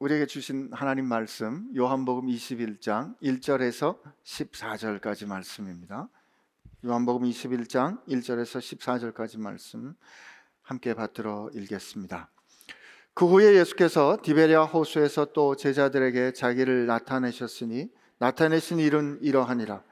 우리에게 주신 하나님 말씀 요한복음 21장 1절에서 14절까지 말씀입니다. 요한복음 21장 1절에서 14절까지 말씀 함께 받들어 읽겠습니다. 그 후에 예수께서 디베리아 호수에서 또 제자들에게 자기를 나타내셨으니 나타내신 일은 이러하니라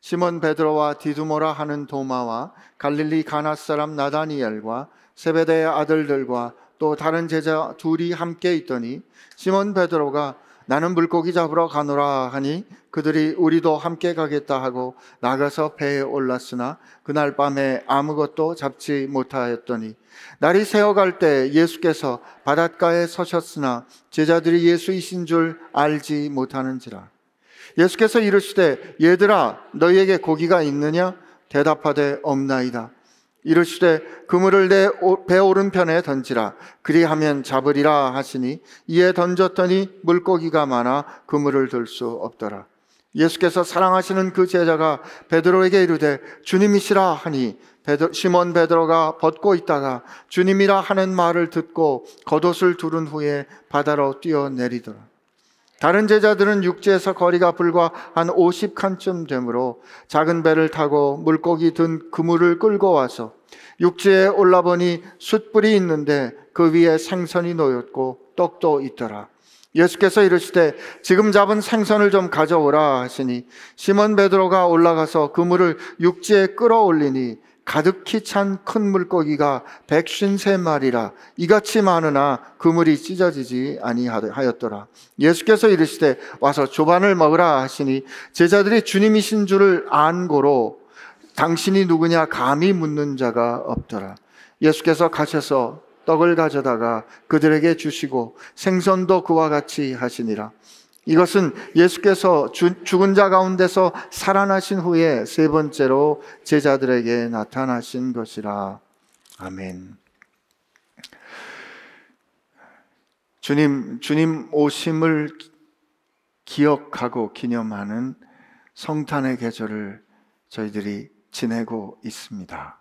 시몬 베드로와 디두모라 하는 도마와 갈릴리 가나 사람 나다니엘과 세베대의 아들들과 또 다른 제자 둘이 함께 있더니 시몬 베드로가 나는 물고기 잡으러 가노라 하니 그들이 우리도 함께 가겠다 하고 나가서 배에 올랐으나 그날 밤에 아무것도 잡지 못하였더니 날이 새어갈 때 예수께서 바닷가에 서셨으나 제자들이 예수이신 줄 알지 못하는지라. 예수께서 이르시되 얘들아 너희에게 고기가 있느냐? 대답하되 없나이다 이르시되 그물을 내 배 오른편에 던지라. 그리하면 잡으리라 하시니 이에 던졌더니 물고기가 많아 그물을 들 수 없더라. 예수께서 사랑하시는 그 제자가 베드로에게 이르되 주님이시라 하니 베드, 시몬 베드로가 벗고 있다가 주님이라 하는 말을 듣고 겉옷을 두른 후에 바다로 뛰어내리더라 다른 제자들은 육지에서 거리가 불과 한 50칸쯤 되므로 작은 배를 타고 물고기 든 그물을 끌고 와서 육지에 올라보니 숯불이 있는데 그 위에 생선이 놓였고 떡도 있더라. 예수께서 이르시되 지금 잡은 생선을 좀 가져오라 하시니 시몬 베드로가 올라가서 그물을 육지에 끌어올리니 가득히 찬 큰 물고기가 백쉰세 마리라 이같이 많으나 그물이 찢어지지 아니하였더라. 예수께서 이르시되 와서 조반을 먹으라 하시니 제자들이 주님이신 줄을 안고로 당신이 누구냐 감히 묻는 자가 없더라. 예수께서 가셔서 떡을 가져다가 그들에게 주시고 생선도 그와 같이 하시니라. 이것은 예수께서 주, 죽은 자 가운데서 살아나신 후에 세 번째로 제자들에게 나타나신 것이라. 아멘. 주님, 주님 오심을 기억하고 기념하는 성탄의 계절을 저희들이 지내고 있습니다.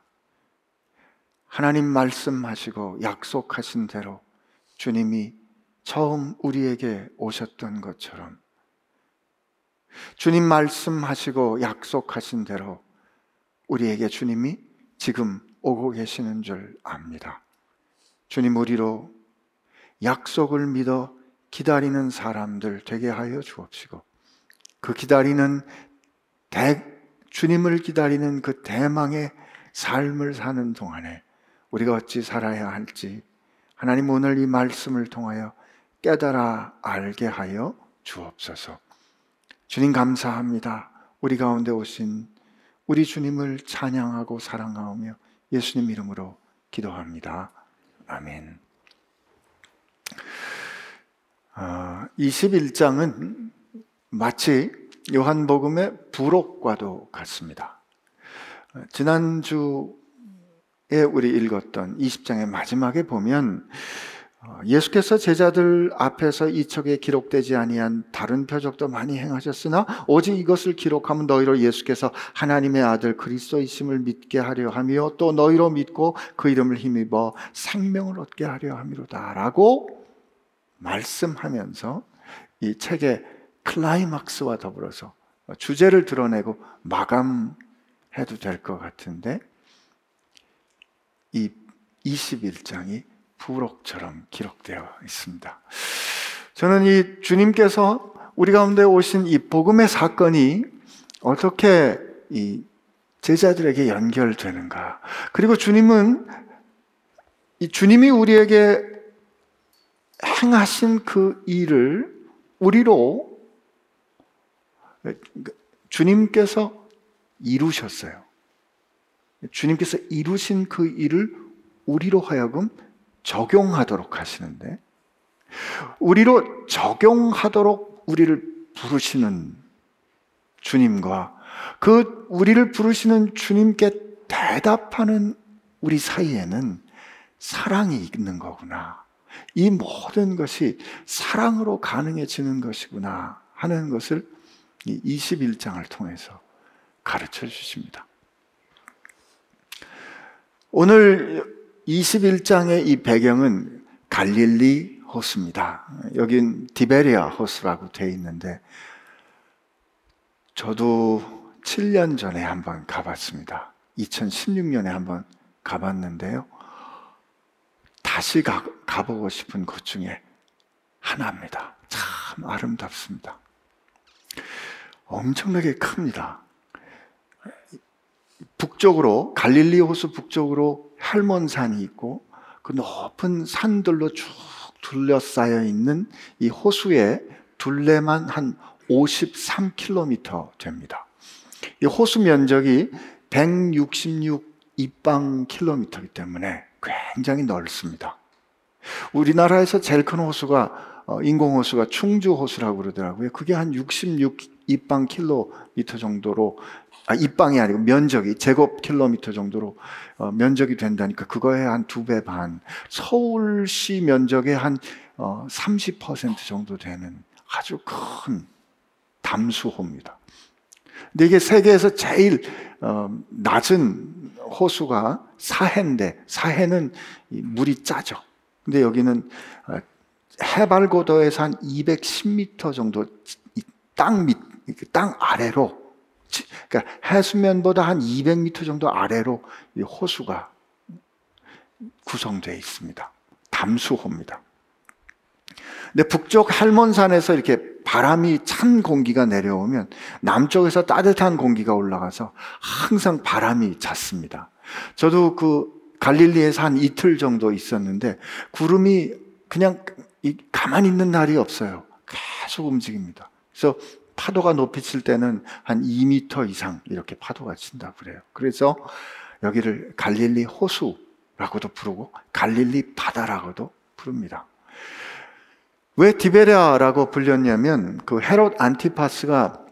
하나님 말씀하시고 약속하신 대로 주님이 처음 우리에게 오셨던 것처럼 주님 말씀하시고 약속하신 대로 우리에게 주님이 지금 오고 계시는 줄 압니다. 주님 우리로 약속을 믿어 기다리는 사람들 되게 하여 주옵시고 그 기다리는 대, 주님을 기다리는 그 대망의 삶을 사는 동안에 우리가 어찌 살아야 할지 하나님 오늘 이 말씀을 통하여 깨달아 알게 하여 주옵소서. 주님 감사합니다. 우리 가운데 오신 우리 주님을 찬양하고 사랑하며 예수님 이름으로 기도합니다. 아멘. 21장은 아, 마치 요한복음의 부록과도 같습니다. 지난주에 우리 읽었던 20장의 마지막에 보면 어, 예수께서 제자들 앞에서 이척에 기록되지 아니한 다른 표적도 많이 행하셨으나 오직 이것을 기록하면 너희로 예수께서 하나님의 아들 그리스도이심을 믿게 하려 하며 또 너희로 믿고 그 이름을 힘입어 생명을 얻게 하려 함이로다라고 말씀하면서 이 책의 클라이막스와 더불어서 주제를 드러내고 마감해도 될 것 같은데 이 21장이 부록처럼 기록되어 있습니다. 저는 이 주님께서 우리 가운데 오신 이 복음의 사건이 어떻게 이 제자들에게 연결되는가. 그리고 주님은 이 주님이 우리에게 행하신 그 일을 우리로 주님께서 이루셨어요. 주님께서 이루신 그 일을 우리로 하여금 적용하도록 하시는데 우리로 적용하도록 우리를 부르시는 주님과 그 우리를 부르시는 주님께 대답하는 우리 사이에는 사랑이 있는 거구나. 이 모든 것이 사랑으로 가능해지는 것이구나 하는 것을 이 21장을 통해서 가르쳐 주십니다. 오늘 21장의 이 배경은 갈릴리 호수입니다. 여긴 디베리아 호수라고 돼 있는데 저도 7년 전에 한번 가봤습니다. 2016년에 한번 가봤는데요. 다시 가, 가보고 싶은 곳 중에 하나입니다. 참 아름답습니다. 엄청나게 큽니다. 북쪽으로 갈릴리 호수 북쪽으로 헬몬산이 있고 그 높은 산들로 쭉 둘러싸여 있는 이 호수의 둘레만 한 53km 됩니다. 이 호수 면적이 166 입방 킬로미터이기 때문에 굉장히 넓습니다. 우리나라에서 제일 큰 호수가 어, 인공 호수가 충주 호수라고 그러더라고요. 그게 한 66 입방 킬로미터 정도로 아, 입방이 아니고 면적이 제곱 킬로미터 정도로 어, 면적이 된다니까 그거에 한 두 배 반. 서울시 면적의 한 어, 30% 정도 되는 아주 큰 담수호입니다. 근데 이게 세계에서 제일 어, 낮은 호수가 사해인데 사해는 물이 짜죠. 근데 여기는 어, 해발 고도에서 한 210m 정도 땅 밑, 땅 아래로 그러니까 해수면보다 한 200m 정도 아래로 이 호수가 구성되어 있습니다. 담수호입니다. 근데 북쪽 할몬산에서 이렇게 바람이 찬 공기가 내려오면 남쪽에서 따뜻한 공기가 올라가서 항상 바람이 찼습니다. 저도 그 갈릴리에서 한 이틀 정도 있었는데 구름이 그냥 가만히 있는 날이 없어요. 계속 움직입니다. 그래서 파도가 높이 칠 때는 한 2m 이상 이렇게 파도가 친다 그래요. 그래서 여기를 갈릴리 호수라고도 부르고 갈릴리 바다라고도 부릅니다. 왜 디베리아라고 불렸냐면 그 헤롯 안티파스가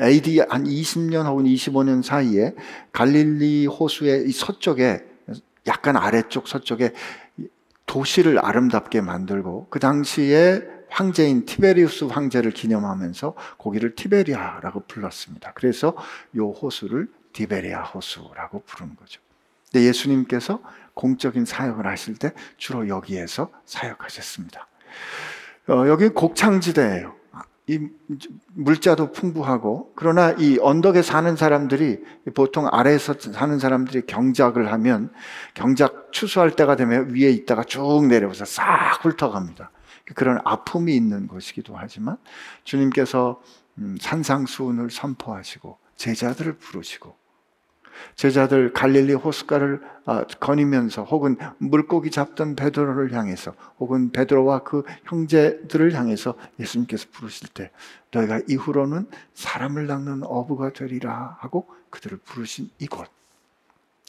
AD 한 20년 혹은 25년 사이에 갈릴리 호수의 서쪽에 약간 아래쪽 서쪽에 도시를 아름답게 만들고 그 당시에 황제인 티베리우스 황제를 기념하면서 거기를 티베리아라고 불렀습니다. 그래서 이 호수를 디베리아 호수라고 부르는 거죠. 근데 예수님께서 공적인 사역을 하실 때 주로 여기에서 사역하셨습니다. 어, 여기 곡창지대예요. 이 물자도 풍부하고 그러나 이 언덕에 사는 사람들이 보통 아래에서 사는 사람들이 경작을 하면 경작 추수할 때가 되면 위에 있다가 쭉 내려와서 싹 훑어갑니다. 그런 아픔이 있는 것이기도 하지만 주님께서 음, 산상수훈을 선포하시고 제자들을 부르시고 제자들 갈릴리 호숫가를 아, 거니면서 혹은 물고기 잡던 베드로를 향해서 혹은 베드로와 그 형제들을 향해서 예수님께서 부르실 때 너희가 이후로는 사람을 낚는 어부가 되리라 하고 그들을 부르신 이곳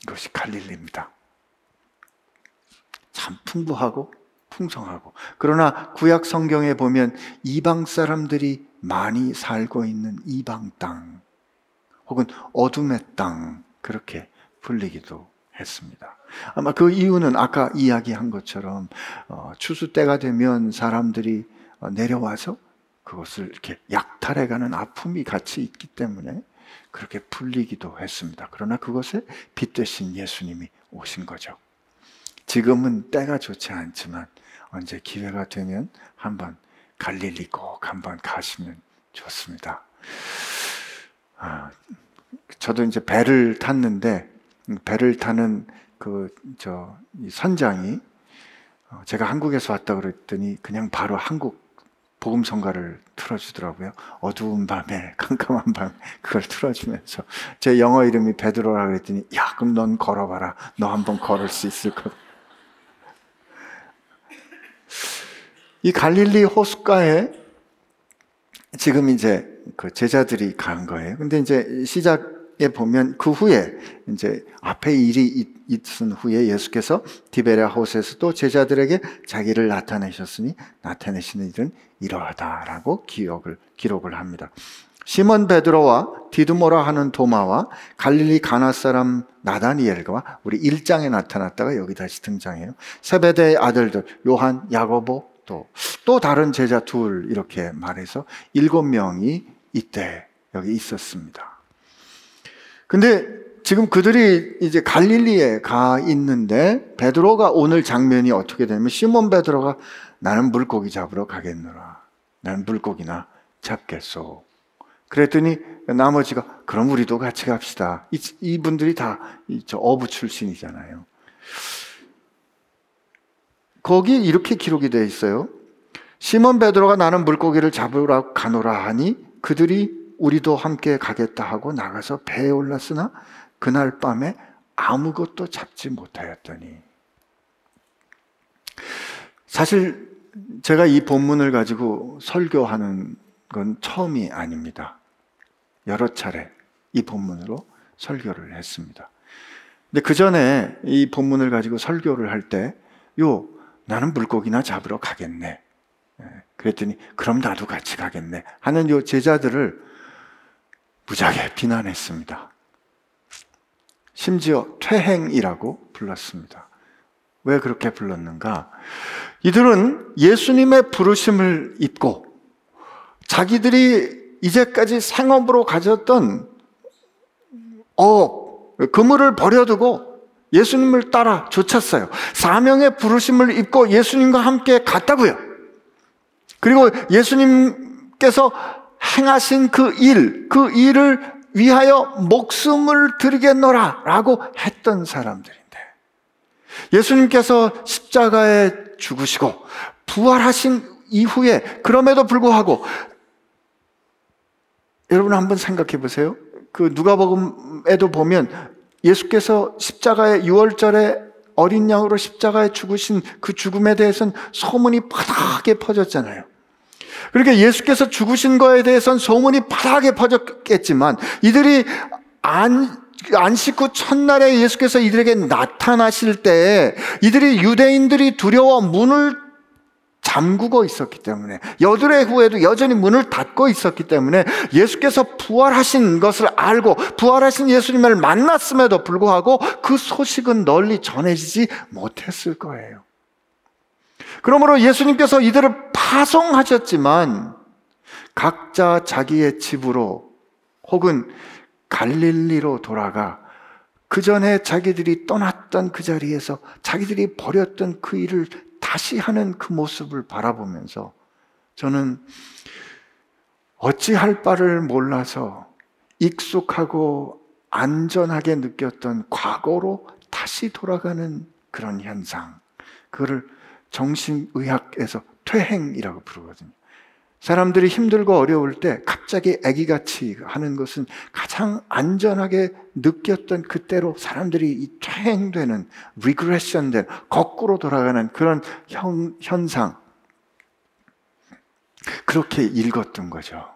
이것이 갈릴리입니다. 참 풍부하고 풍성하고 그러나 구약 성경에 보면 이방 사람들이 많이 살고 있는 이방 땅 혹은 어둠의 땅 그렇게 불리기도 했습니다. 아마 그 이유는 아까 이야기한 것처럼 어, 추수 때가 되면 사람들이 어, 내려와서 그것을 이렇게 약탈해가는 아픔이 같이 있기 때문에 그렇게 불리기도 했습니다. 그러나 그것에 빛되신 예수님이 오신 거죠. 지금은 때가 좋지 않지만 언제 기회가 되면 한번 갈릴리 꼭 한번 가시면 좋습니다. 아, 저도 이제 배를 탔는데 배를 타는 그 저 선장이 어, 제가 한국에서 왔다 그랬더니 그냥 바로 한국 복음 성가를 틀어주더라고요. 어두운 밤에 깜깜한 밤에 그걸 틀어주면서 제 영어 이름이 베드로라 그랬더니 야 그럼 넌 걸어봐라. 너 한번 걸을 수 있을 것. 이 갈릴리 호숫가에 지금 이제 그 제자들이 간 거예요. 근데 이제 시작에 보면 그 후에 이제 앞에 일이 있은 후에 예수께서 디베랴 호수에서 또 제자들에게 자기를 나타내셨으니 나타내시는 일은 이러하다라고 기억을 기록을 합니다. 시몬 베드로와 디드모라 하는 도마와 갈릴리 가나 사람 나다니엘과 우리 1장에 나타났다가 여기 다시 등장해요. 세베대의 아들들 요한, 야고보, 또, 또 다른 제자 둘 이렇게 말해서 일곱 명이 이때 여기 있었습니다. 근데 지금 그들이 이제 갈릴리에 가 있는데 베드로가 오늘 장면이 어떻게 되냐면 시몬 베드로가 나는 물고기 잡으러 가겠노라. 나는 물고기나 잡겠소. 그랬더니 나머지가 그럼 우리도 같이 갑시다. 이, 이분들이 다 저 어부 출신이잖아요. 거기 이렇게 기록이 되어 있어요. 시몬 베드로가 나는 물고기를 잡으러 가노라 하니 그들이 우리도 함께 가겠다 하고 나가서 배에 올랐으나 그날 밤에 아무것도 잡지 못하였더니 사실 제가 이 본문을 가지고 설교하는 건 처음이 아닙니다. 여러 차례 이 본문으로 설교를 했습니다. 근데 그 전에 이 본문을 가지고 설교를 할 때, 요, 나는 물고기나 잡으러 가겠네. 예, 그랬더니, 그럼 나도 같이 가겠네. 하는 요 제자들을 무지하게 비난했습니다. 심지어 퇴행이라고 불렀습니다. 왜 그렇게 불렀는가? 이들은 예수님의 부르심을 입고 자기들이 이제까지 생업으로 가졌던 어, 그물을 버려두고 예수님을 따라 쫓았어요. 사명의 부르심을 입고 예수님과 함께 갔다고요. 그리고 예수님께서 행하신 그 일, 그 일을 위하여 목숨을 드리겠노라 라고 했던 사람들인데 예수님께서 십자가에 죽으시고 부활하신 이후에 그럼에도 불구하고 여러분 한번 생각해 보세요. 그 누가복음에도 보면 예수께서 십자가의 6월절에 어린 양으로 십자가에 죽으신 그 죽음에 대해서는 소문이 바닥에 퍼졌잖아요. 그러니까 예수께서 죽으신 거에 대해서는 소문이 바닥에 퍼졌겠지만 이들이 안 안식 후 첫날에 예수께서 이들에게 나타나실 때 이들이 유대인들이 두려워 문을 잠그고 있었기 때문에 여드레 후에도 여전히 문을 닫고 있었기 때문에 예수께서 부활하신 것을 알고 부활하신 예수님을 만났음에도 불구하고 그 소식은 널리 전해지지 못했을 거예요. 그러므로 예수님께서 이들을 파송하셨지만 각자 자기의 집으로 혹은 갈릴리로 돌아가 그 전에 자기들이 떠났던 그 자리에서 자기들이 버렸던 그 일을 다시 하는 그 모습을 바라보면서 저는 어찌할 바를 몰라서 익숙하고 안전하게 느꼈던 과거로 다시 돌아가는 그런 현상. 그거를 정신의학에서 퇴행이라고 부르거든요. 사람들이 힘들고 어려울 때 갑자기 아기같이 하는 것은 가장 안전하게 느꼈던 그때로 사람들이 이 퇴행되는 리그레션된 거꾸로 돌아가는 그런 현, 현상 그렇게 읽었던 거죠.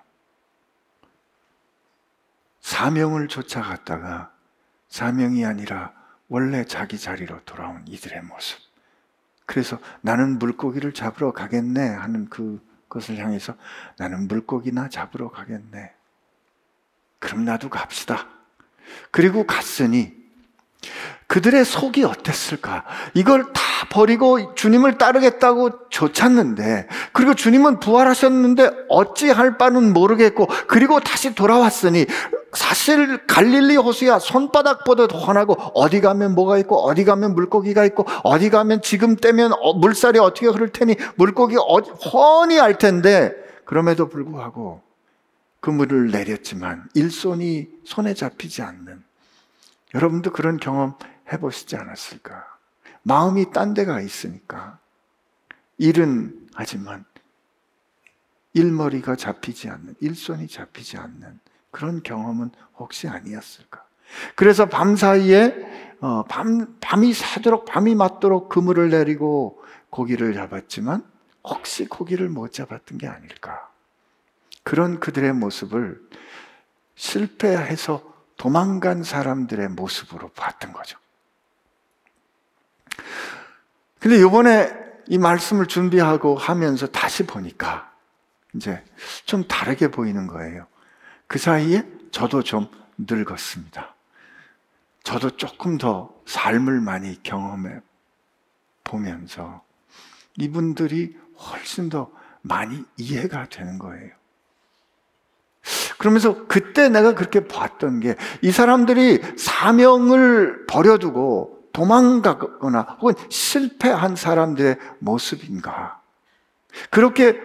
사명을 쫓아갔다가 사명이 아니라 원래 자기 자리로 돌아온 이들의 모습. 그래서 나는 물고기를 잡으러 가겠네 하는 그 그것을 향해서 나는 물고기나 잡으러 가겠네. 그럼 나도 갑시다. 그리고 갔으니 그들의 속이 어땠을까? 이걸 다 버리고 주님을 따르겠다고 쫓았는데, 그리고 주님은 부활하셨는데 어찌할 바는 모르겠고, 그리고 다시 돌아왔으니, 사실 갈릴리 호수야 손바닥보다 더 환하고, 어디 가면 뭐가 있고, 어디 가면 물고기가 있고, 어디 가면 지금 떼면 어, 물살이 어떻게 흐를 테니, 물고기 훤히 알 텐데, 그럼에도 불구하고 그 물을 내렸지만, 일손이 손에 잡히지 않는, 여러분도 그런 경험 해보시지 않았을까? 마음이 딴 데가 있으니까. 일은 하지만 일머리가 잡히지 않는, 일손이 잡히지 않는 그런 경험은 혹시 아니었을까? 그래서 밤 사이에 어, 밤, 밤이 새도록 밤이 맞도록 그물을 내리고 고기를 잡았지만 혹시 고기를 못 잡았던 게 아닐까? 그런 그들의 모습을 실패해서 도망간 사람들의 모습으로 봤던 거죠. 근데 이번에 이 말씀을 준비하고 하면서 다시 보니까 이제 좀 다르게 보이는 거예요. 그 사이에 저도 좀 늙었습니다. 저도 조금 더 삶을 많이 경험해 보면서 이분들이 훨씬 더 많이 이해가 되는 거예요. 그러면서 그때 내가 그렇게 봤던 게 이 사람들이 사명을 버려두고 도망가거나 혹은 실패한 사람들의 모습인가. 그렇게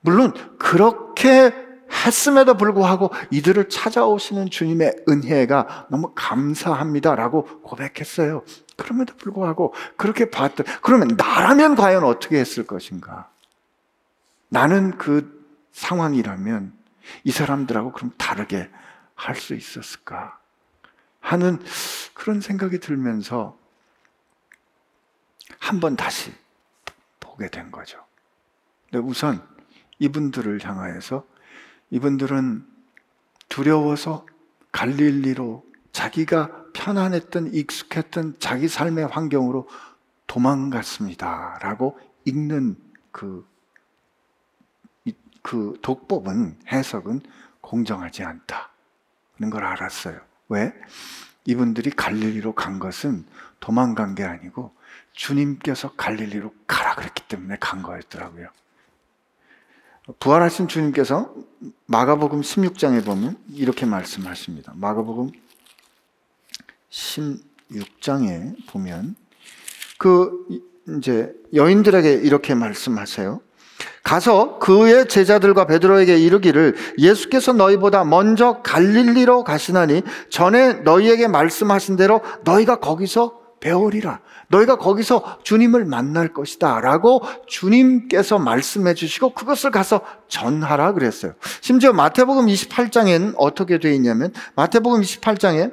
물론 그렇게 했음에도 불구하고 이들을 찾아오시는 주님의 은혜가 너무 감사합니다라고 고백했어요. 그럼에도 불구하고 그렇게 봤던 그러면 나라면 과연 어떻게 했을 것인가? 나는 그 상황이라면 이 사람들하고 그럼 다르게 할 수 있었을까? 하는 그런 생각이 들면서 한 번 다시 보게 된 거죠. 근데 우선 이분들을 향하여서 이분들은 두려워서 갈릴리로 자기가 편안했던 익숙했던 자기 삶의 환경으로 도망갔습니다. 라고 읽는 그, 그 독법은, 해석은 공정하지 않다는 걸 알았어요. 왜? 이분들이 갈릴리로 간 것은 도망간 게 아니고 주님께서 갈릴리로 가라 그랬기 때문에 간 거였더라고요. 부활하신 주님께서 마가복음 16장에 보면 이렇게 말씀하십니다. 마가복음 16장에 보면 그 이제 여인들에게 이렇게 말씀하세요. 가서 그의 제자들과 베드로에게 이르기를 예수께서 너희보다 먼저 갈릴리로 가시나니 전에 너희에게 말씀하신 대로 너희가 거기서 배우리라. 너희가 거기서 주님을 만날 것이다. 라고 주님께서 말씀해 주시고 그것을 가서 전하라 그랬어요. 심지어 마태복음 28장에는 어떻게 되어 있냐면 마태복음 28장에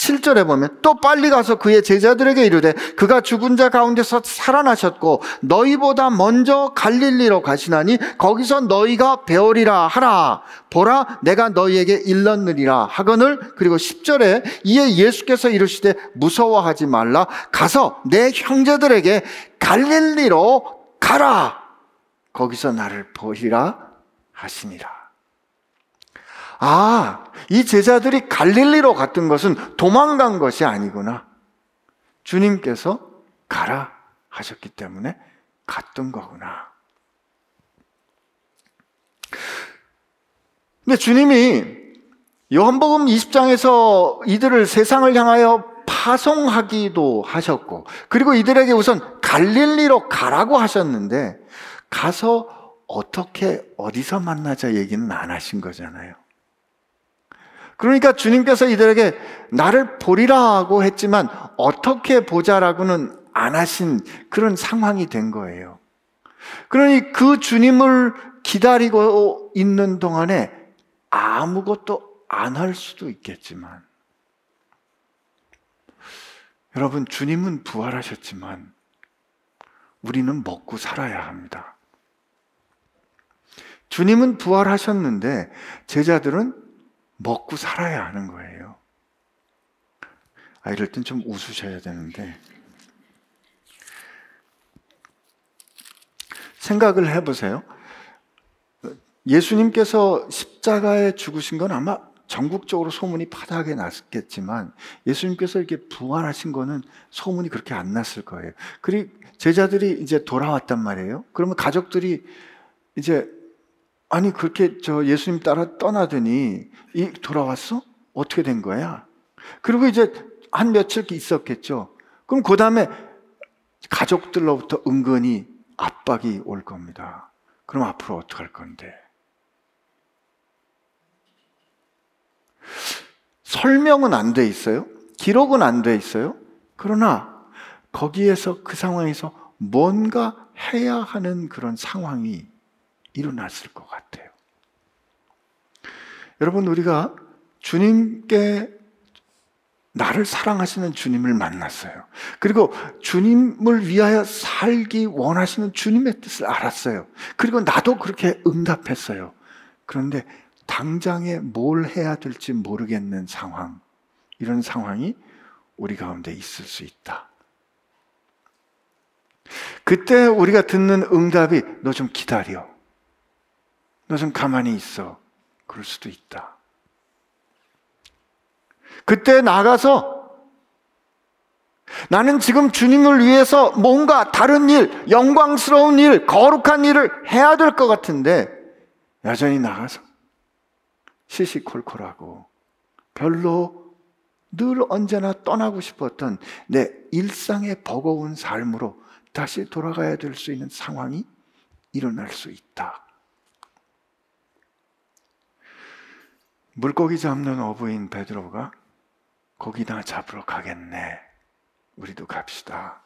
7절에 보면 또 빨리 가서 그의 제자들에게 이르되 그가 죽은 자 가운데서 살아나셨고 너희보다 먼저 갈릴리로 가시나니 거기서 너희가 배우리라 하라. 보라 내가 너희에게 일렀느니라. 하거늘 그리고 10절에 이에 예수께서 이르시되 무서워하지 말라. 가서 내 형제들에게 갈릴리로 가라. 거기서 나를 보리라 하시니라 아, 이 제자들이 갈릴리로 갔던 것은 도망간 것이 아니구나. 주님께서 가라 하셨기 때문에 갔던 거구나. 근데 주님이 요한복음 20장에서 이들을 세상을 향하여 파송하기도 하셨고, 그리고 이들에게 우선 갈릴리로 가라고 하셨는데, 가서 어떻게, 어디서 만나자 얘기는 안 하신 거잖아요. 그러니까 주님께서 이들에게 나를 보리라고 했지만 어떻게 보자라고는 안 하신 그런 상황이 된 거예요. 그러니 그 주님을 기다리고 있는 동안에 아무것도 안 할 수도 있겠지만 여러분 주님은 부활하셨지만 우리는 먹고 살아야 합니다. 주님은 부활하셨는데 제자들은 먹고 살아야 하는 거예요. 아, 이럴 땐 좀 웃으셔야 되는데. 생각을 해보세요. 예수님께서 십자가에 죽으신 건 아마 전국적으로 소문이 파다하게 났겠지만 예수님께서 이렇게 부활하신 거는 소문이 그렇게 안 났을 거예요. 그리고 제자들이 이제 돌아왔단 말이에요. 그러면 가족들이 이제 아니 그렇게 저 예수님 따라 떠나더니 이 돌아왔어? 어떻게 된 거야? 그리고 이제 한 며칠 있었겠죠. 그럼 그 다음에 가족들로부터 은근히 압박이 올 겁니다. 그럼 앞으로 어떻게 할 건데? 설명은 안 돼 있어요. 기록은 안 돼 있어요. 그러나 거기에서 그 상황에서 뭔가 해야 하는 그런 상황이 일어났을 것 같아요. 여러분, 우리가 주님께 나를 사랑하시는 주님을 만났어요. 그리고 주님을 위하여 살기 원하시는 주님의 뜻을 알았어요. 그리고 나도 그렇게 응답했어요. 그런데 당장에 뭘 해야 될지 모르겠는 상황, 이런 상황이 우리 가운데 있을 수 있다. 그때 우리가 듣는 응답이 너 좀 기다려. 너좀 가만히 있어. 그럴 수도 있다. 그때 나가서 나는 지금 주님을 위해서 뭔가 다른 일, 영광스러운 일, 거룩한 일을 해야 될 것 같은데 여전히 나가서 시시콜콜하고 별로 늘 언제나 떠나고 싶었던 내 일상의 버거운 삶으로 다시 돌아가야 될 수 있는 상황이 일어날 수 있다. 물고기 잡는 어부인 베드로가 고기나 잡으러 가겠네. 우리도 갑시다.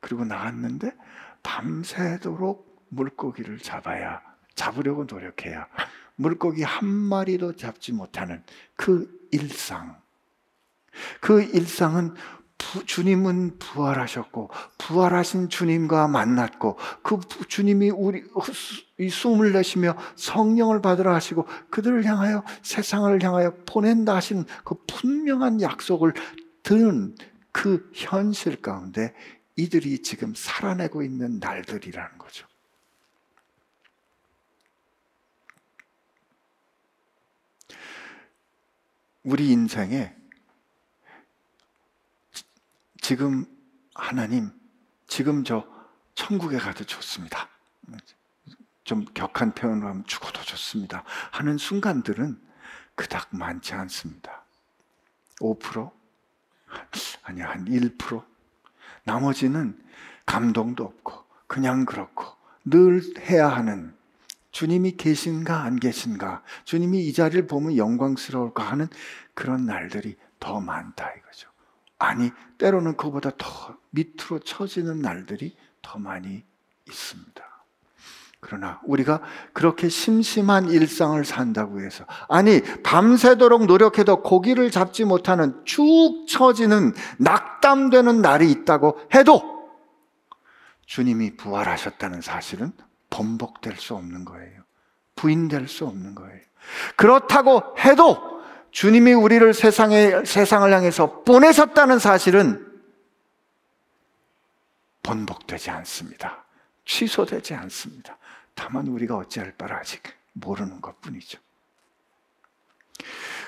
그리고 나갔는데 밤새도록 물고기를 잡아야 잡으려고 노력해야 물고기 한 마리도 잡지 못하는 그 일상. 그 일상은 부, 주님은 부활하셨고 부활하신 주님과 만났고 그 주님이 우리 이 숨을 내쉬며 성령을 받으라 하시고 그들을 향하여 세상을 향하여 보낸다 하시는 그 분명한 약속을 들은 그 현실 가운데 이들이 지금 살아내고 있는 날들이라는 거죠. 우리 인생에 지금 하나님, 지금 저 천국에 가도 좋습니다. 좀 격한 표현으로 하면 죽어도 좋습니다. 하는 순간들은 그닥 많지 않습니다. 5%? 아니야, 한 1%? 나머지는 감동도 없고, 그냥 그렇고, 늘 해야 하는 주님이 계신가 안 계신가, 주님이 이 자리를 보면 영광스러울까 하는 그런 날들이 더 많다 이거죠. 아니, 때로는 그보다 더 밑으로 처지는 날들이 더 많이 있습니다. 그러나 우리가 그렇게 심심한 일상을 산다고 해서 아니 밤새도록 노력해도 고기를 잡지 못하는 축 처지는 낙담되는 날이 있다고 해도 주님이 부활하셨다는 사실은 번복될 수 없는 거예요. 부인될 수 없는 거예요. 그렇다고 해도 주님이 우리를 세상에, 세상을 향해서 보내셨다는 사실은 번복되지 않습니다. 취소되지 않습니다. 다만 우리가 어찌할 바를 아직 모르는 것 뿐이죠.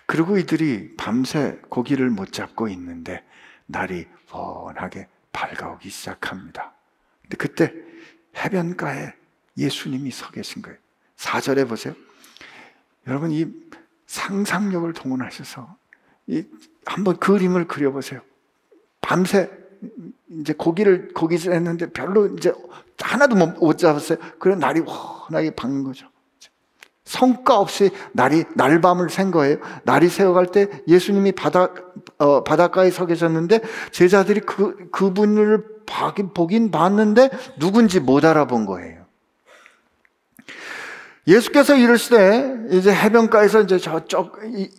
그리고 이들이 밤새 고기를 못 잡고 있는데 날이 훤하게 밝아오기 시작합니다. 근데 그때 해변가에 예수님이 서 계신 거예요. 4절에 보세요. 여러분, 이 상상력을 동원하셔서 이 한번 그림을 그려보세요. 밤새 이제 고기를 고기질 했는데 별로 이제 하나도 못 잡았어요. 그래 날이 환하게 밝는 거죠. 성과 없이 날이 날밤을 샌 거예요. 날이 새어갈 때 예수님이 바다 어, 바닷가에 서 계셨는데 제자들이 그 그분을 보긴 봤는데 누군지 못 알아본 거예요. 예수께서 이르시되 이제 해변가에서 이제 저쪽에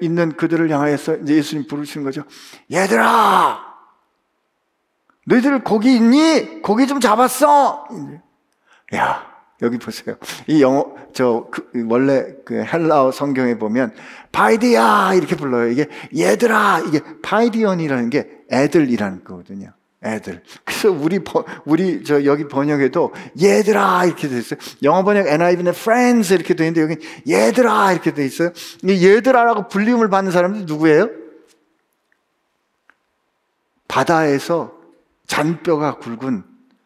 있는 그들을 향하여서 이제 예수님 부르시는 거죠. 얘들아, 너희들 고기 있니? 고기 좀 잡았어. 야, 여기 보세요. 이 영어 저 그 원래 그 헬라어 성경에 보면 παιδία 이렇게 불러요. 이게 얘들아 이게 παιδίον이라는 게 애들이라는 거거든요. 애들. 그래서 우리 우리 저 여기 번역에도 얘들아 이렇게 돼 있어요. 영어 번역 NIV는 friends 이렇게 돼 있는데 여기 얘들아 이렇게 돼 있어요. 얘들아라고 불림을 받는 사람들이 누구예요? 바다에서 잔뼈가 굵은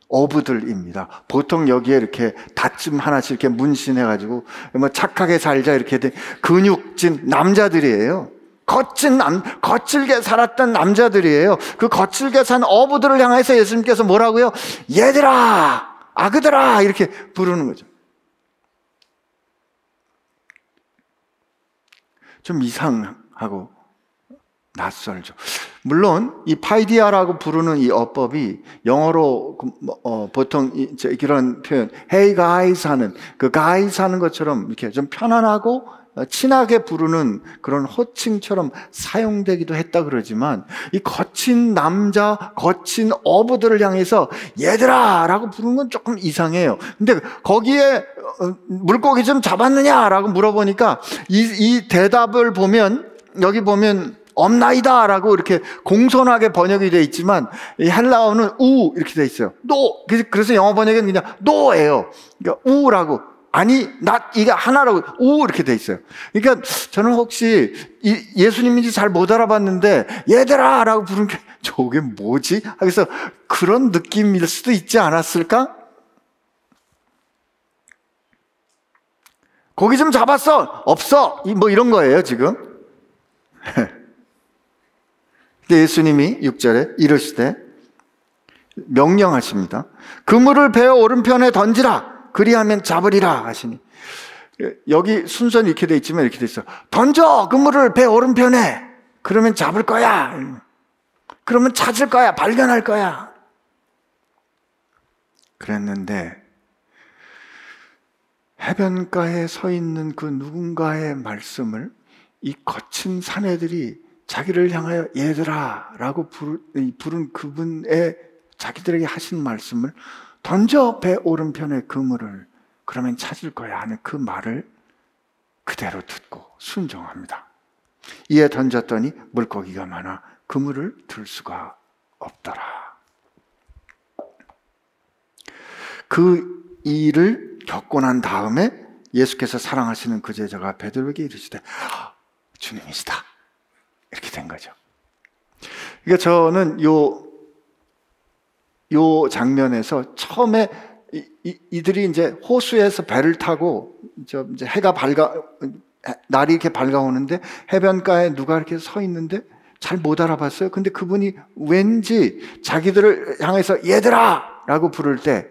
어부들입니다. 보통 여기에 이렇게 다쯤 하나씩 이렇게 문신해가지고 뭐 착하게 살자 이렇게 된 근육진 남자들이에요. 거친 남, 거칠게 살았던 남자들이에요. 그 거칠게 산 어부들을 향해서 예수님께서 뭐라고요? 얘들아! 아그들아! 이렇게 부르는 거죠. 좀 이상하고 낯설죠. 물론 이 파이디아라고 부르는 이 어법이 영어로 그 뭐, 어, 보통 이, 런 표현, hey guys 하는 그 guys 하는 것처럼 이렇게 좀 편안하고 친하게 부르는 그런 호칭처럼 사용되기도 했다 그러지만 이 거친 남자, 거친 어부들을 향해서 얘들아! 라고 부르는 건 조금 이상해요. 근데 거기에 어, 물고기 좀 잡았느냐? 라고 물어보니까 이, 이 대답을 보면 여기 보면 없나이다 라고 이렇게 공손하게 번역이 되어 있지만 이 헬라어는 우 이렇게 되어 있어요. 노! 그래서 영어 번역은 그냥 노예요. 그러니까 우라고 아니, 나, 이게 하나라고, 우, 이렇게 돼 있어요. 그러니까 저는 혹시 예수님인지 잘 못 알아봤는데, 얘들아! 라고 부른 게, 저게 뭐지? 그래서 그런 느낌일 수도 있지 않았을까? 고기 좀 잡았어! 없어! 뭐 이런 거예요, 지금. 근데 예수님이 6절에 이러시되, 명령하십니다. 그물을 배 오른편에 던지라. 그리하면 잡으리라 하시니. 여기 순서는 이렇게 돼 있지만 이렇게 돼 있어. 던져 그물을 배 오른편에. 그러면 잡을 거야. 그러면 찾을 거야. 발견할 거야. 그랬는데 해변가에 서 있는 그 누군가의 말씀을 이 거친 사내들이 자기를 향하여 얘들아 라고 부른 그분의 자기들에게 하신 말씀을 던져 배 오른편에 그물을 그러면 찾을 거야 하는 그 말을 그대로 듣고 순종합니다. 이에 던졌더니 물고기가 많아 그물을 들 수가 없더라. 그 일을 겪고 난 다음에 예수께서 사랑하시는 그 제자가 베드로에게 이르시되 주님이시다. 이렇게 된 거죠. 그러니까 저는 요, 요 장면에서 처음에 이, 이 들이 이제 호수에서 배를 타고 저 이제 해가 밝아 날이 이렇게 밝아오는데 해변가에 누가 이렇게 서 있는데 잘 못 알아봤어요. 근데 그분이 왠지 자기들을 향해서 얘들아! 라고 부를 때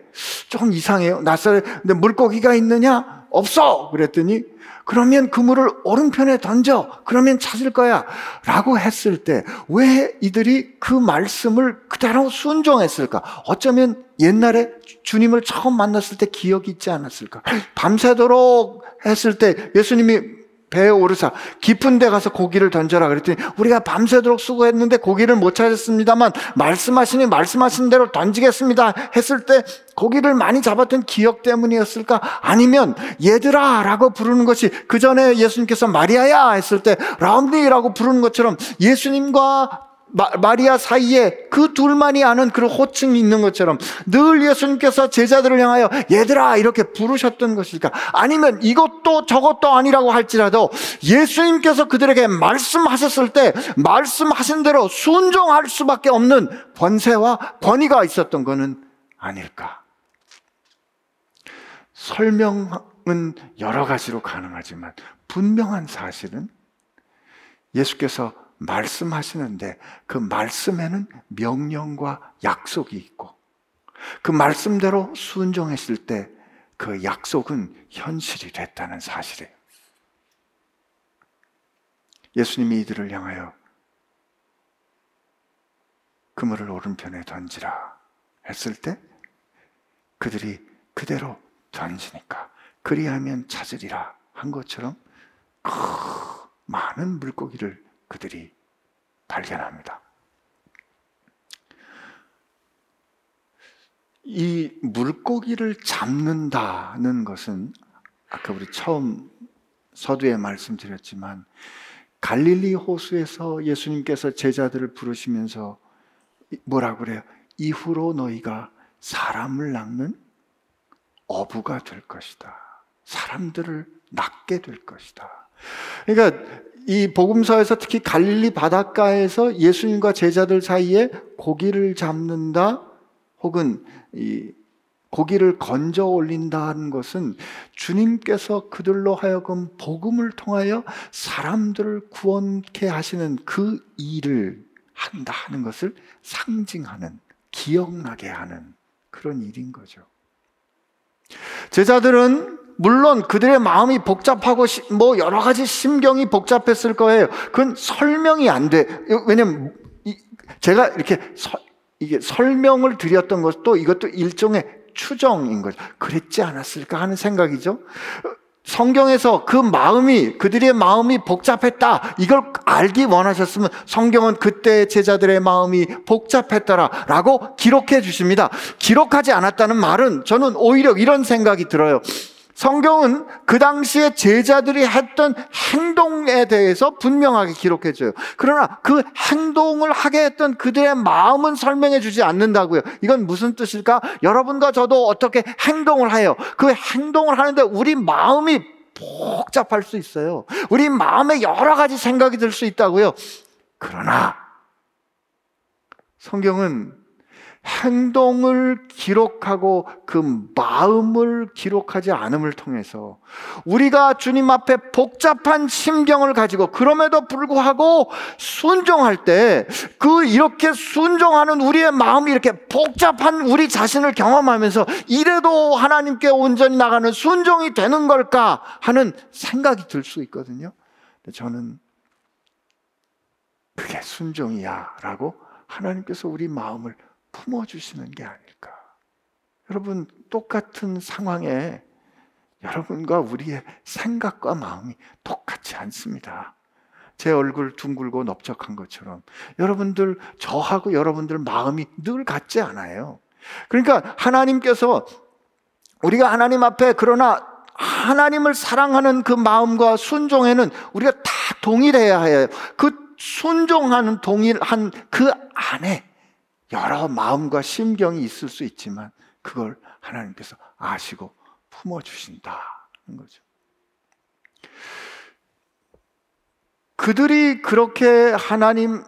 조금 이상해요. 낯설, 근데 물고기가 있느냐? 없어! 그랬더니 그러면 그물을 오른편에 던져. 그러면 찾을 거야. 라고 했을 때 왜 이들이 그 말씀을 그대로 순종했을까? 어쩌면 옛날에 주님을 처음 만났을 때 기억이 있지 않았을까? 밤새도록 했을 때 예수님이 배에 오르사 깊은 데 가서 고기를 던져라 그랬더니 우리가 밤새도록 수고했는데 고기를 못 찾았습니다만 말씀하시니 말씀하신 대로 던지겠습니다 했을 때 고기를 많이 잡았던 기억 때문이었을까? 아니면 얘들아 라고 부르는 것이 그 전에 예수님께서 마리아야 했을 때 라움니라고 부르는 것처럼 예수님과 마, 리아 사이에 그 둘만이 아는 그런 호칭이 있는 것처럼 늘 예수님께서 제자들을 향하여 얘들아 이렇게 부르셨던 것일까? 아니면 이것도 저것도 아니라고 할지라도 예수님께서 그들에게 말씀하셨을 때 말씀하신 대로 순종할 수밖에 없는 권세와 권위가 있었던 것은 아닐까? 설명은 여러 가지로 가능하지만 분명한 사실은 예수께서 말씀하시는데 그 말씀에는 명령과 약속이 있고 그 말씀대로 순종했을 때 그 약속은 현실이 됐다는 사실이에요. 예수님이 이들을 향하여 그물을 오른편에 던지라 했을 때 그들이 그대로 던지니까 그리하면 찾으리라 한 것처럼 그 많은 물고기를 그들이 발견합니다. 이 물고기를 잡는다는 것은 아까 우리 처음 서두에 말씀드렸지만 갈릴리 호수에서 예수님께서 제자들을 부르시면서 뭐라 그래요? 이후로 너희가 사람을 낚는 어부가 될 것이다. 사람들을 낚게 될 것이다. 그러니까 이 복음서에서 특히 갈릴리 바닷가에서 예수님과 제자들 사이에 고기를 잡는다 혹은 이 고기를 건져 올린다는 것은 주님께서 그들로 하여금 복음을 통하여 사람들을 구원케 하시는 그 일을 한다 하는 것을 상징하는 기억나게 하는 그런 일인 거죠. 제자들은 물론 그들의 마음이 복잡하고 뭐 여러 가지 심경이 복잡했을 거예요. 그건 설명이 안 돼. 왜냐면 제가 이렇게 서, 이게 설명을 드렸던 것도 이것도 일종의 추정인 거죠. 그랬지 않았을까 하는 생각이죠. 성경에서 그 마음이 그들의 마음이 복잡했다 이걸 알기 원하셨으면 성경은 그때 제자들의 마음이 복잡했더라라고 기록해 주십니다. 기록하지 않았다는 말은 저는 오히려 이런 생각이 들어요. 성경은 그 당시에 제자들이 했던 행동에 대해서 분명하게 기록해줘요. 그러나 그 행동을 하게 했던 그들의 마음은 설명해 주지 않는다고요. 이건 무슨 뜻일까? 여러분과 저도 어떻게 행동을 해요. 그 행동을 하는데 우리 마음이 복잡할 수 있어요. 우리 마음에 여러 가지 생각이 들 수 있다고요. 그러나 성경은 행동을 기록하고 그 마음을 기록하지 않음을 통해서 우리가 주님 앞에 복잡한 심경을 가지고 그럼에도 불구하고 순종할 때 그 이렇게 순종하는 우리의 마음이 이렇게 복잡한 우리 자신을 경험하면서 이래도 하나님께 온전히 나가는 순종이 되는 걸까 하는 생각이 들 수 있거든요. 저는 그게 순종이야 라고 하나님께서 우리 마음을 품어주시는 게 아닐까. 여러분, 똑같은 상황에 여러분과 우리의 생각과 마음이 똑같지 않습니다. 제 얼굴 둥글고 넓적한 것처럼 여러분들, 저하고 여러분들 마음이 늘 같지 않아요. 그러니까 하나님께서 우리가 하나님 앞에 그러나 하나님을 사랑하는 그 마음과 순종에는 우리가 다 동일해야 해요. 그 순종하는 동일한 그 안에 여러 마음과 심경이 있을 수 있지만 그걸 하나님께서 아시고 품어주신다는 거죠. 그들이 그렇게 하나님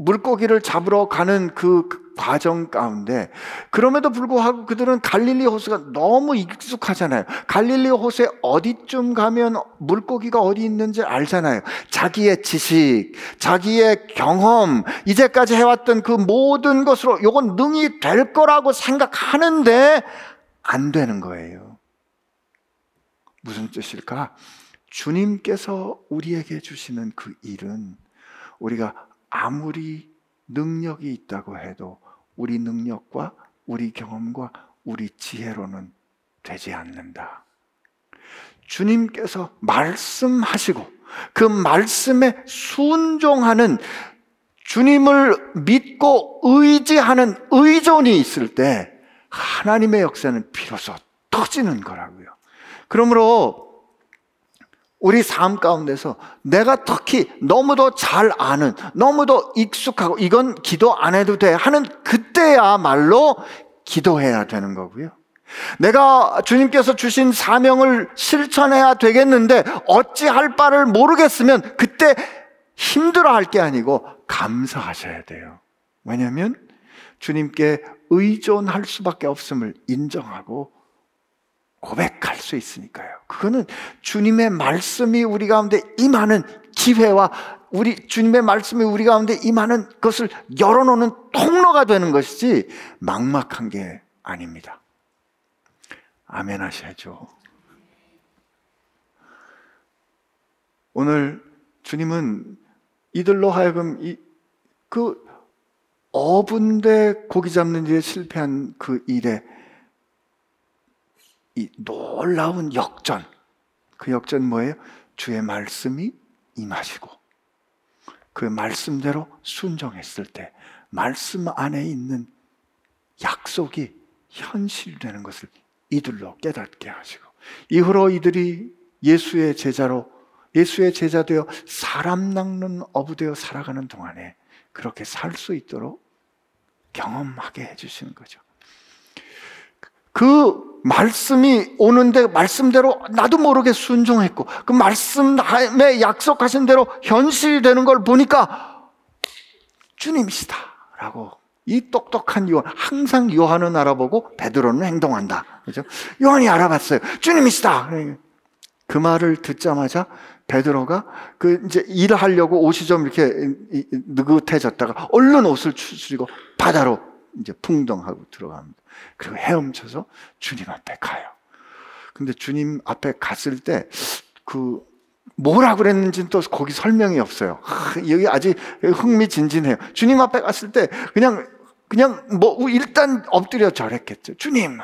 물고기를 잡으러 가는 그 과정 가운데 그럼에도 불구하고 그들은 갈릴리 호수가 너무 익숙하잖아요. 갈릴리 호수에 어디쯤 가면 물고기가 어디 있는지 알잖아요. 자기의 지식, 자기의 경험, 이제까지 해왔던 그 모든 것으로 요건 능이 될 거라고 생각하는데 안 되는 거예요. 무슨 뜻일까? 주님께서 우리에게 주시는 그 일은 우리가 아무리 능력이 있다고 해도 우리 능력과 우리 경험과 우리 지혜로는 되지 않는다. 주님께서 말씀하시고 그 말씀에 순종하는 주님을 믿고 의지하는 의존이 있을 때 하나님의 역사는 비로소 터지는 거라고요. 그러므로 우리 삶 가운데서 내가 특히 너무도 잘 아는, 너무도 익숙하고 이건 기도 안 해도 돼 하는 그때야말로 기도해야 되는 거고요. 내가 주님께서 주신 사명을 실천해야 되겠는데 어찌할 바를 모르겠으면 그때 힘들어 할 게 아니고 감사하셔야 돼요. 왜냐하면 주님께 의존할 수밖에 없음을 인정하고 고백할 수 있으니까요. 그거는 주님의 말씀이 우리 가운데 임하는 기회와 우리 주님의 말씀이 우리 가운데 임하는 것을 열어놓는 통로가 되는 것이지 막막한 게 아닙니다. 아멘 하셔야죠. 오늘 주님은 이들로 하여금 이, 그 어분대 고기 잡는 일에 실패한 그 일에 이 놀라운 역전. 그 역전 뭐예요? 주의 말씀이 임하시고 그 말씀대로 순종했을 때 말씀 안에 있는 약속이 현실되는 것을 이들로 깨닫게 하시고 이후로 이들이 예수의 제자로 예수의 제자 되어 사람 낚는 어부 되어 살아가는 동안에 그렇게 살 수 있도록 경험하게 해주시는 거죠. 그 말씀이 오는데 말씀대로 나도 모르게 순종했고 그 말씀에 약속하신 대로 현실이 되는 걸 보니까 주님이시다 라고 이 똑똑한 요한 항상 요한은 알아보고 베드로는 행동한다. 그죠? 요한이 알아봤어요. 주님이시다! 그 말을 듣자마자 베드로가 그 이제 일하려고 옷이 좀 이렇게 느긋해졌다가 얼른 옷을 추스리고 바다로 이제 풍덩하고 들어갑니다. 그리고 헤엄쳐서 주님 앞에 가요. 근데 주님 앞에 갔을 때 그 뭐라 그랬는지는 또 거기 설명이 없어요. 여기 아직 흥미진진해요. 주님 앞에 갔을 때 그냥 그냥 뭐 일단 엎드려 절했겠죠. 주님.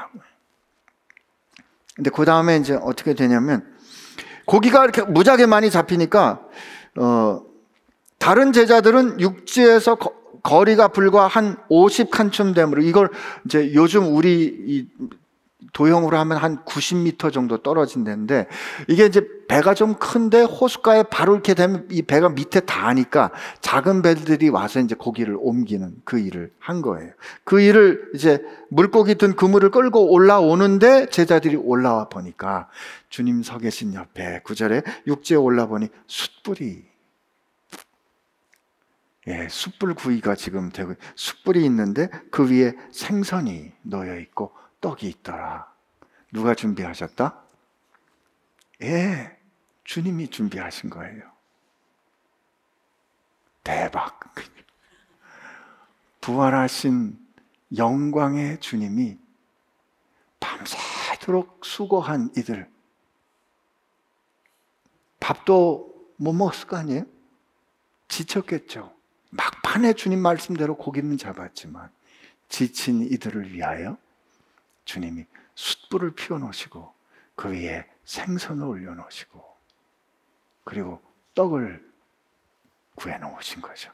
근데 그 다음에 이제 어떻게 되냐면 고기가 이렇게 무지하게 많이 잡히니까 어 다른 제자들은 육지에서 거리가 불과 한 50칸쯤 되므로 이걸 이제 요즘 우리 도형으로 하면 한 90m 정도 떨어진다는데 이게 이제 배가 좀 큰데 호숫가에 바로 이렇게 되면 이 배가 밑에 닿으니까 작은 배들이 와서 이제 고기를 옮기는 그 일을 한 거예요. 그 일을 이제 물고기 든 그물을 끌고 올라오는데 제자들이 올라와 보니까 주님 서 계신 옆에 구절에 육지에 올라 보니 숯불이 예, 숯불 구이가 지금 되고 숯불이 있는데 그 위에 생선이 놓여 있고 떡이 있더라. 누가 준비하셨다? 예, 주님이 준비하신 거예요. 대박. 부활하신 영광의 주님이 밤새도록 수고한 이들 밥도 못 먹었을 거 아니에요? 지쳤겠죠. 막판에 주님 말씀대로 고기는 잡았지만 지친 이들을 위하여 주님이 숯불을 피워 놓으시고 그 위에 생선을 올려 놓으시고 그리고 떡을 구해 놓으신 거죠.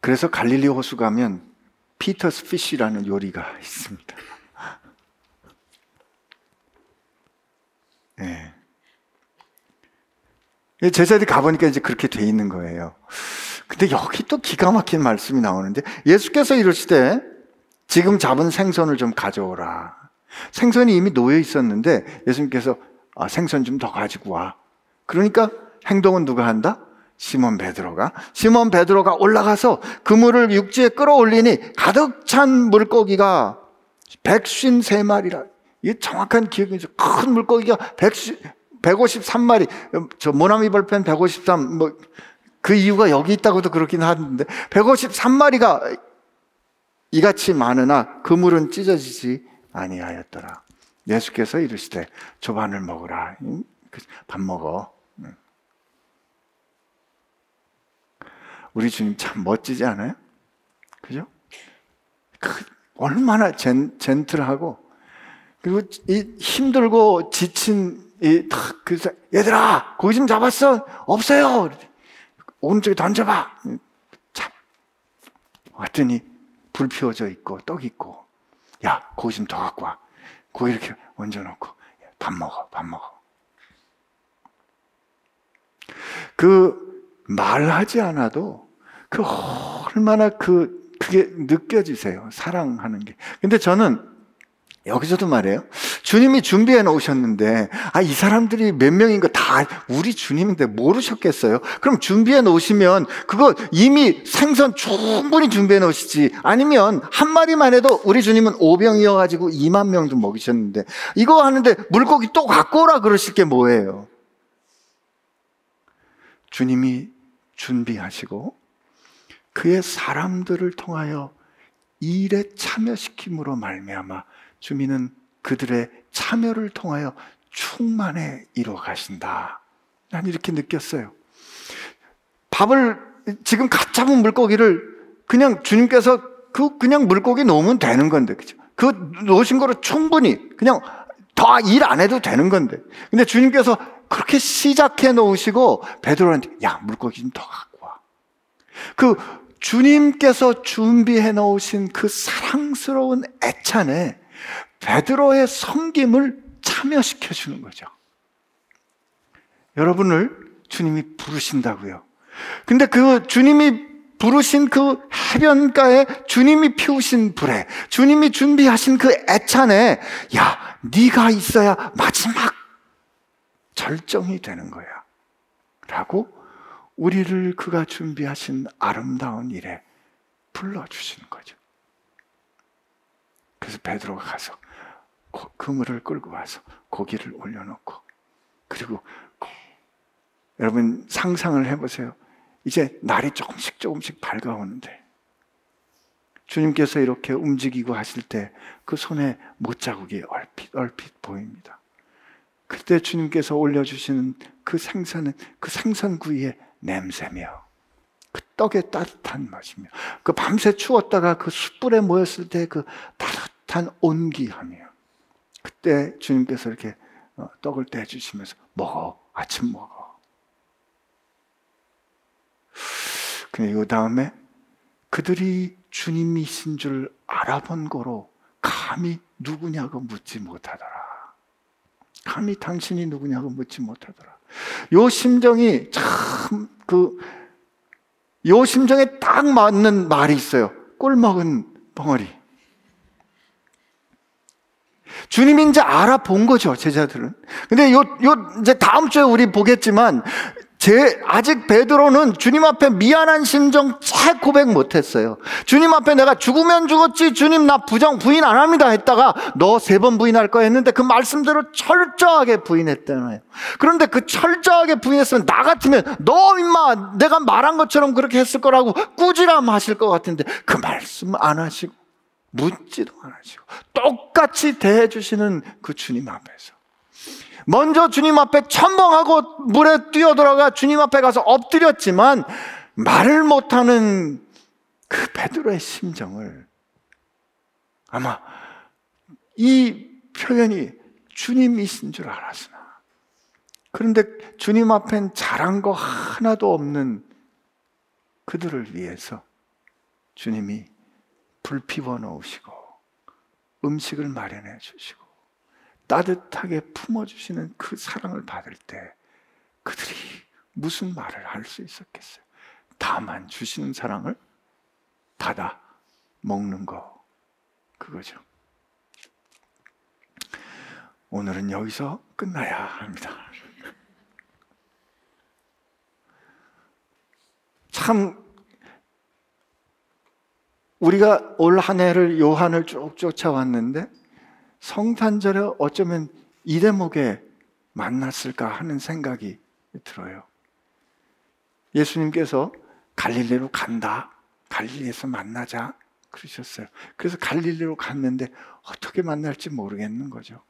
그래서 갈릴리 호수 가면 피터스 피쉬라는 요리가 있습니다. 네. 제자들이 가보니까 이제 그렇게 돼 있는 거예요. 근데 여기 또 기가 막힌 말씀이 나오는데 예수께서 이러시되 지금 잡은 생선을 좀 가져오라. 생선이 이미 놓여 있었는데 예수님께서 아, 생선 좀 더 가지고 와. 그러니까 행동은 누가 한다? 시몬 베드로가 시몬 베드로가 올라가서 그물을 육지에 끌어올리니 가득 찬 물고기가 백쉰 세 마리라. 이게 정확한 기억이죠. 큰 물고기가 153마리. 저 모나미 벌펜 153. 뭐 그 이유가 여기 있다고도 그렇긴 하는데 153마리가 이같이 많으나 그물은 찢어지지 아니하였더라. 예수께서 이르시되 조반을 먹으라. 그밥 먹어. 우리 주님 참 멋지지 않아요? 그죠? 그 얼마나 젠, 젠틀하고 그리고 이 힘들고 지친 이그 얘들아 고기 좀 잡았어. 없어요. 오른쪽에 던져봐. 참 왔더니 불 피워져 있고 떡 있고. 야 고기 좀 더 갖고 와. 고기 이렇게 얹어놓고. 밥 먹어 밥 먹어. 그 말하지 않아도 그 얼마나 그 그게 느껴지세요. 사랑하는 게. 근데 저는 여기서도 말해요. 주님이 준비해 놓으셨는데, 아, 이 사람들이 몇 명인 거 다 우리 주님인데 모르셨겠어요? 그럼 준비해 놓으시면 그거 이미 생선 충분히 준비해 놓으시지. 아니면 한 마리만 해도 우리 주님은 오병이어가지고 2만 명도 먹이셨는데, 이거 하는데 물고기 또 갖고 오라 그러실 게 뭐예요? 주님이 준비하시고 그의 사람들을 통하여 일에 참여시킴으로 말미암아 주민은 그들의 참여를 통하여 충만해 이루어 가신다. 난 이렇게 느꼈어요. 밥을 지금 갓 잡은 물고기를 그냥 주님께서 그 그냥 물고기 놓으면 되는 건데 그죠? 그 놓으신 거로 충분히 그냥 더 일 안 해도 되는 건데. 근데 주님께서 그렇게 시작해 놓으시고 베드로한테 야 물고기 좀 더 갖고 와. 그 주님께서 준비해 놓으신 그 사랑스러운 애찬에 베드로의 섬김을 참여시켜 주는 거죠. 여러분을 주님이 부르신다고요. 근데 그 주님이 부르신 그 해변가에 주님이 피우신 불에 주님이 준비하신 그 애찬에 야 네가 있어야 마지막 절정이 되는 거야. 라고 우리를 그가 준비하신 아름다운 일에 불러주시는 거죠. 그래서 베드로가 가서 그물을 끌고 와서 고기를 올려놓고 그리고 여러분 상상을 해보세요. 이제 날이 조금씩 조금씩 밝아오는데 주님께서 이렇게 움직이고 하실 때 그 손에 못자국이 얼핏 얼핏 보입니다. 그때 주님께서 올려주시는 그 생선은 그 생선구이의 냄새며 그 떡의 따뜻한 맛이며 그 밤새 추웠다가 그 숯불에 모였을 때 그 따뜻 한 온기하며 그때 주님께서 이렇게 어, 떡을 떼주시면서 먹어 아침 먹어 근데 이 다음에 그들이 주님이신 줄 알아본 거로 감히 누구냐고 묻지 못하더라 감히 당신이 누구냐고 묻지 못하더라. 요 심정이 참 그, 요 심정에 딱 맞는 말이 있어요. 꿀 먹은 벙어리. 주님이 이제 알아본 거죠, 제자들은. 근데 요, 요, 이제 다음 주에 우리 보겠지만, 제, 아직 베드로는 주님 앞에 미안한 심정 잘 고백 못 했어요. 주님 앞에 내가 죽으면 죽었지, 주님 나 부정, 부인 안 합니다 했다가 너 세 번 부인할 거 했는데 그 말씀대로 철저하게 부인했잖아요. 그런데 그 철저하게 부인했으면 나 같으면 너 임마 내가 말한 것처럼 그렇게 했을 거라고 꾸지람 하실 것 같은데 그 말씀 안 하시고 묻지도 안 하시고 똑같이 대해 주시는 그 주님 앞에서. 먼저 주님 앞에 첨벙하고 물에 뛰어들어가 주님 앞에 가서 엎드렸지만 말을 못하는 그 베드로의 심정을 아마 이 표현이 주님이신 줄 알았으나. 그런데 주님 앞엔 잘한 거 하나도 없는 그들을 위해서 주님이 불 피워 놓으시고 음식을 마련해 주시고 따뜻하게 품어 주시는 그 사랑을 받을 때 그들이 무슨 말을 할 수 있었겠어요? 다만 주시는 사랑을 받아 먹는 거 그거죠. 오늘은 여기서 끝나야 합니다. 참 우리가 올 한 해를 요한을 쭉 쫓아왔는데 성탄절에 어쩌면 이 대목에 만났을까 하는 생각이 들어요. 예수님께서 갈릴리로 간다. 갈릴리에서 만나자. 그러셨어요. 그래서 갈릴리로 갔는데 어떻게 만날지 모르겠는 거죠.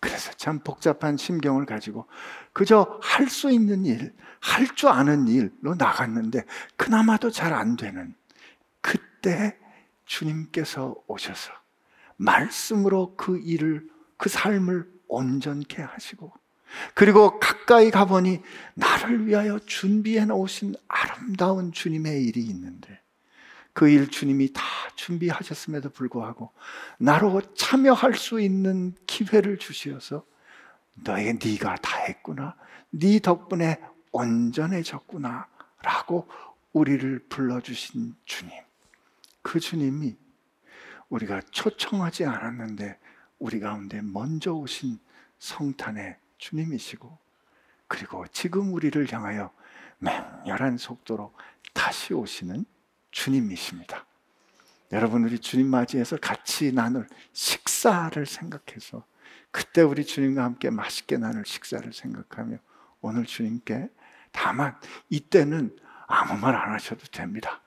그래서 참 복잡한 심경을 가지고 그저 할 수 있는 일, 할 줄 아는 일로 나갔는데 그나마도 잘 안 되는 그때 주님께서 오셔서 말씀으로 그 일을, 그 삶을 온전케 하시고, 그리고 가까이 가보니 나를 위하여 준비해 놓으신 아름다운 주님의 일이 있는데, 그 일 주님이 다 준비하셨음에도 불구하고 나로 참여할 수 있는 기회를 주시어서 너에게 네가 다 했구나. 네 덕분에 온전해졌구나. 라고 우리를 불러주신 주님. 그 주님이 우리가 초청하지 않았는데 우리 가운데 먼저 오신 성탄의 주님이시고 그리고 지금 우리를 향하여 맹렬한 속도로 다시 오시는 주님이십니다. 여러분 우리 주님 맞이해서 같이 나눌 식사를 생각해서 그때 우리 주님과 함께 맛있게 나눌 식사를 생각하며 오늘 주님께 다만 이때는 아무 말 안 하셔도 됩니다.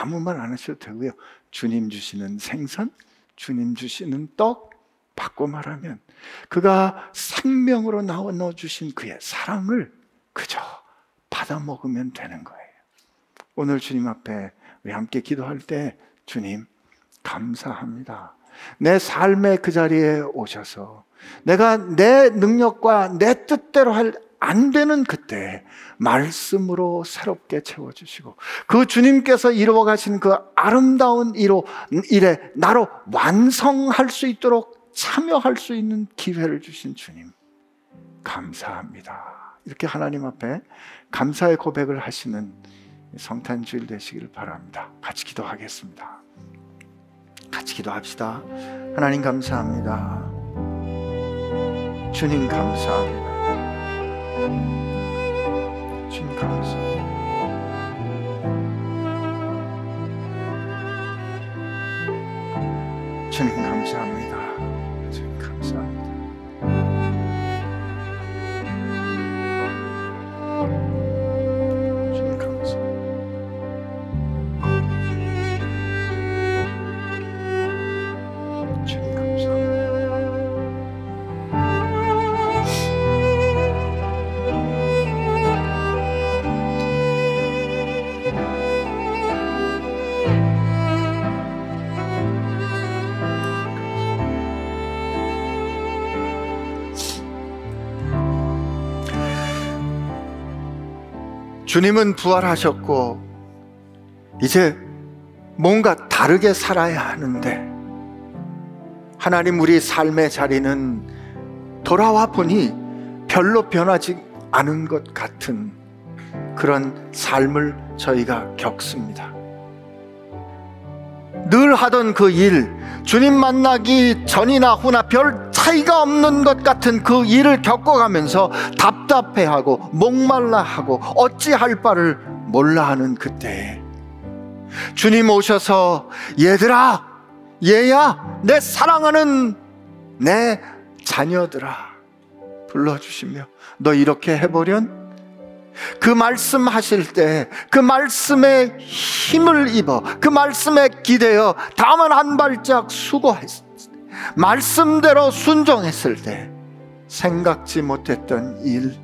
아무 말 안 하셔도 되고요. 주님 주시는 생선, 주님 주시는 떡, 바꿔 말하면 그가 생명으로 나눠 주신 그의 사랑을 그저 받아 먹으면 되는 거예요. 오늘 주님 앞에 우리 함께 기도할 때 주님 감사합니다. 내 삶의 그 자리에 오셔서 내가 내 능력과 내 뜻대로 할 안 되는 그때 말씀으로 새롭게 채워주시고 그 주님께서 이루어 가신 그 아름다운 일로, 일에 나로 완성할 수 있도록 참여할 수 있는 기회를 주신 주님 감사합니다. 이렇게 하나님 앞에 감사의 고백을 하시는 성탄주일 되시기를 바랍니다. 같이 기도하겠습니다. 같이 기도합시다. 하나님 감사합니다. 주님 감사합니다. 주님 감사합니다. 주님 감사합니다. 주님은 부활하셨고 이제 뭔가 다르게 살아야 하는데 하나님 우리 삶의 자리는 돌아와 보니 별로 변하지 않은 것 같은 그런 삶을 저희가 겪습니다. 늘 하던 그 일, 주님 만나기 전이나 후나 별 차이가 없는 것 같은 그 일을 겪어가면서 답답해하고 목말라하고 어찌할 바를 몰라하는 그때 주님 오셔서 얘들아, 얘야, 내 사랑하는 내 자녀들아 불러주시며 너 이렇게 해보련? 그 말씀 하실 때 그 말씀에 힘을 입어 그 말씀에 기대어 다만 한 발짝 수고했을 때 말씀대로 순종했을 때 생각지 못했던 일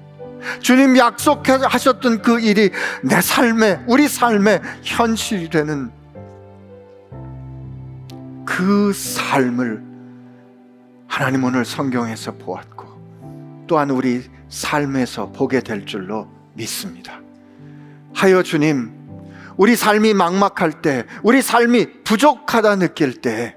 주님 약속하셨던 그 일이 내 삶에 우리 삶에 현실이 되는 그 삶을 하나님 오늘 성경에서 보았고 또한 우리 삶에서 보게 될 줄로 믿습니다. 하여 주님, 우리 삶이 막막할 때, 우리 삶이 부족하다 느낄 때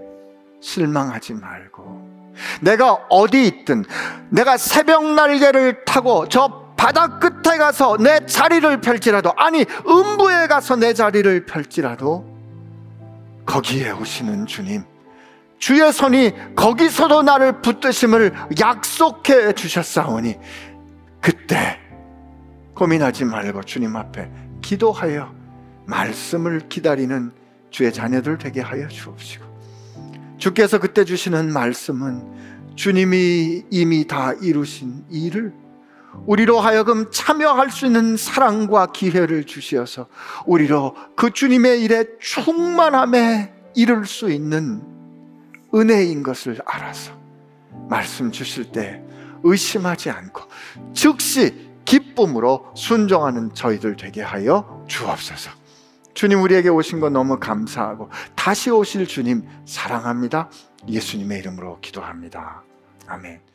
실망하지 말고 내가 어디 있든 내가 새벽 날개를 타고 저 바다 끝에 가서 내 자리를 펼지라도 아니 음부에 가서 내 자리를 펼지라도 거기에 오시는 주님 주의 손이 거기서도 나를 붙드심을 약속해 주셨사오니 그때 고민하지 말고 주님 앞에 기도하여 말씀을 기다리는 주의 자녀들 되게 하여 주옵시고 주께서 그때 주시는 말씀은 주님이 이미 다 이루신 일을 우리로 하여금 참여할 수 있는 사랑과 기회를 주시어서 우리로 그 주님의 일에 충만함에 이룰 수 있는 은혜인 것을 알아서 말씀 주실 때 의심하지 않고 즉시 기쁨으로 순종하는 저희들 되게 하여 주옵소서. 주님 우리에게 오신 것 너무 감사하고 다시 오실 주님 사랑합니다. 예수님의 이름으로 기도합니다. 아멘.